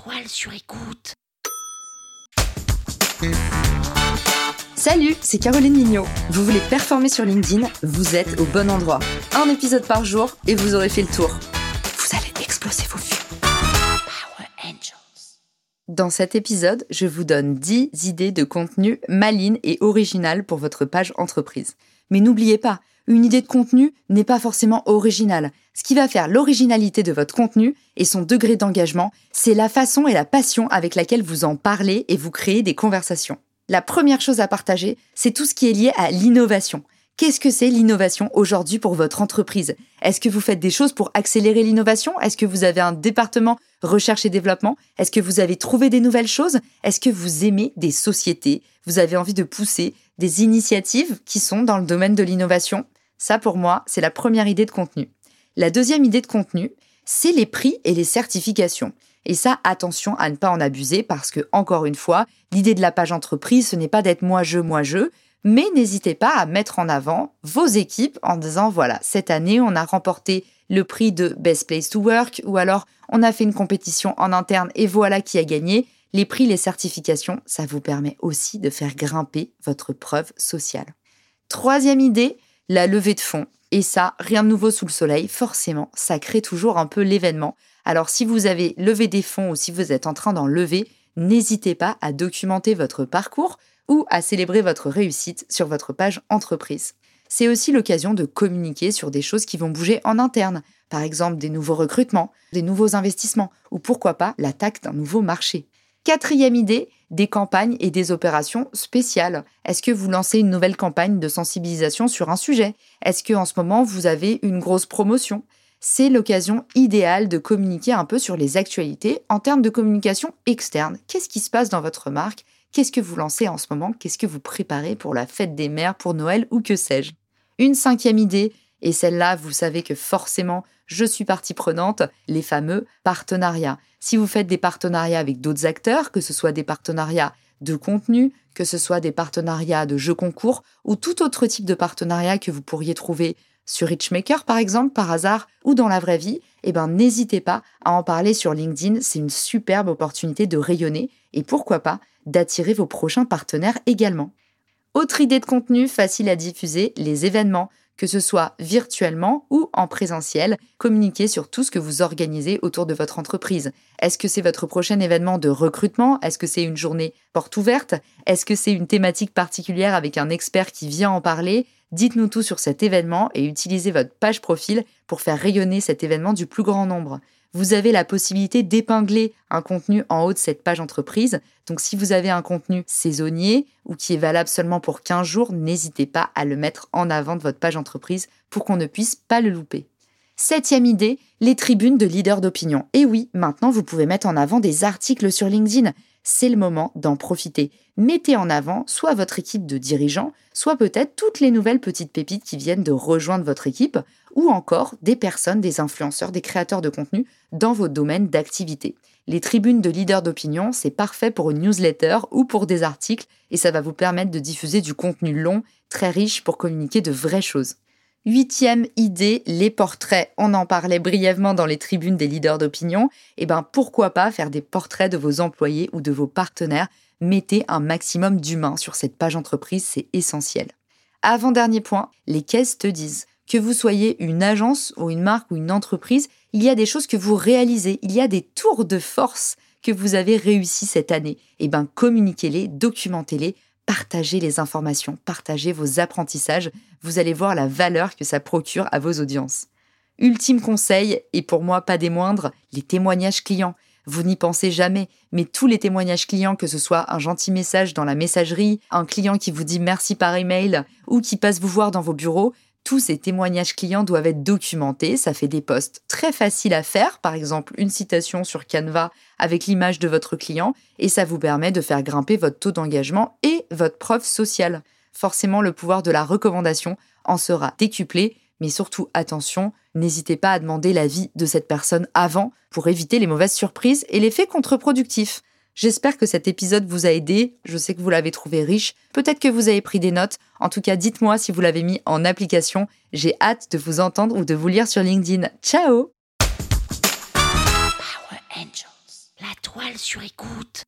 étoiles sur écoute. Salut, c'est Caroline Mignot. Vous voulez performer sur LinkedIn Vous êtes au bon endroit. Un épisode par jour et vous aurez fait le tour. Vous allez exploser vos vues. Power Angels. Dans cet épisode, je vous donne 10 idées de contenu malines et originales pour votre page entreprise. Mais n'oubliez pas, une idée de contenu n'est pas forcément originale. Ce qui va faire l'originalité de votre contenu et son degré d'engagement, c'est la façon et la passion avec laquelle vous en parlez et vous créez des conversations. La première chose à partager, c'est tout ce qui est lié à l'innovation. Qu'est-ce que c'est l'innovation aujourd'hui pour votre entreprise? Est-ce que vous faites des choses pour accélérer l'innovation? Est-ce que vous avez un département recherche et développement? Est-ce que vous avez trouvé des nouvelles choses? Est-ce que vous aimez des sociétés? Vous avez envie de pousser des initiatives qui sont dans le domaine de l'innovation? Ça, pour moi, c'est la première idée de contenu. La deuxième idée de contenu, c'est les prix et les certifications. Et ça, attention à ne pas en abuser parce que, encore une fois, l'idée de la page entreprise, ce n'est pas d'être moi-je, moi-je, mais n'hésitez pas à mettre en avant vos équipes en disant, voilà, cette année, on a remporté le prix de Best Place to Work ou alors on a fait une compétition en interne et voilà qui a gagné. Les prix, les certifications, ça vous permet aussi de faire grimper votre preuve sociale. Troisième idée, la levée de fonds. Et ça, rien de nouveau sous le soleil, forcément, ça crée toujours un peu l'événement. Alors si vous avez levé des fonds ou si vous êtes en train d'en lever, n'hésitez pas à documenter votre parcours ou à célébrer votre réussite sur votre page entreprise. C'est aussi l'occasion de communiquer sur des choses qui vont bouger en interne, par exemple des nouveaux recrutements, des nouveaux investissements, ou pourquoi pas l'attaque d'un nouveau marché. Quatrième idée, des campagnes et des opérations spéciales. Est-ce que vous lancez une nouvelle campagne de sensibilisation sur un sujet? Est-ce que en ce moment vous avez une grosse promotion? C'est l'occasion idéale de communiquer un peu sur les actualités en termes de communication externe. Qu'est-ce qui se passe dans votre marque? Qu'est-ce que vous lancez en ce moment? Qu'est-ce que vous préparez pour la fête des mères, pour Noël ou que sais-je? Une cinquième idée, et celle-là, vous savez que forcément, je suis partie prenante, les fameux partenariats. Si vous faites des partenariats avec d'autres acteurs, que ce soit des partenariats de contenu, que ce soit des partenariats de jeux concours ou tout autre type de partenariat que vous pourriez trouver sur Richmaker par exemple, par hasard, ou dans la vraie vie, eh ben n'hésitez pas à en parler sur LinkedIn, c'est une superbe opportunité de rayonner et pourquoi pas d'attirer vos prochains partenaires également. Autre idée de contenu facile à diffuser, les événements que ce soit virtuellement ou en présentiel, communiquez sur tout ce que vous organisez autour de votre entreprise. Est-ce que c'est votre prochain événement de recrutement? Est-ce que c'est une journée porte ouverte? Est-ce que c'est une thématique particulière avec un expert qui vient en parler? Dites-nous tout sur cet événement et utilisez votre page profil pour faire rayonner cet événement du plus grand nombre vous avez la possibilité d'épingler un contenu en haut de cette page entreprise. Donc si vous avez un contenu saisonnier ou qui est valable seulement pour 15 jours, n'hésitez pas à le mettre en avant de votre page entreprise pour qu'on ne puisse pas le louper. Septième idée, les tribunes de leaders d'opinion. Et oui, maintenant vous pouvez mettre en avant des articles sur LinkedIn. C'est le moment d'en profiter. Mettez en avant soit votre équipe de dirigeants, soit peut-être toutes les nouvelles petites pépites qui viennent de rejoindre votre équipe ou encore des personnes, des influenceurs, des créateurs de contenu dans vos domaines d'activité. Les tribunes de leaders d'opinion, c'est parfait pour une newsletter ou pour des articles et ça va vous permettre de diffuser du contenu long, très riche pour communiquer de vraies choses. Huitième idée, les portraits. On en parlait brièvement dans les tribunes des leaders d'opinion. Eh ben pourquoi pas faire des portraits de vos employés ou de vos partenaires? Mettez un maximum d'humains sur cette page entreprise, c'est essentiel. Avant-dernier point, les caisses te disent que vous soyez une agence ou une marque ou une entreprise, il y a des choses que vous réalisez, il y a des tours de force que vous avez réussi cette année. Eh bien, communiquez-les, documentez-les, partagez les informations, partagez vos apprentissages. Vous allez voir la valeur que ça procure à vos audiences. Ultime conseil, et pour moi pas des moindres, les témoignages clients. Vous n'y pensez jamais, mais tous les témoignages clients, que ce soit un gentil message dans la messagerie, un client qui vous dit merci par email ou qui passe vous voir dans vos bureaux, tous ces témoignages clients doivent être documentés. Ça fait des posts très faciles à faire, par exemple une citation sur Canva avec l'image de votre client, et ça vous permet de faire grimper votre taux d'engagement et votre preuve sociale. Forcément, le pouvoir de la recommandation en sera décuplé, mais surtout attention, n'hésitez pas à demander l'avis de cette personne avant pour éviter les mauvaises surprises et l'effet contre-productif. J'espère que cet épisode vous a aidé. Je sais que vous l'avez trouvé riche. Peut-être que vous avez pris des notes. En tout cas, dites-moi si vous l'avez mis en application. J'ai hâte de vous entendre ou de vous lire sur LinkedIn. Ciao Power.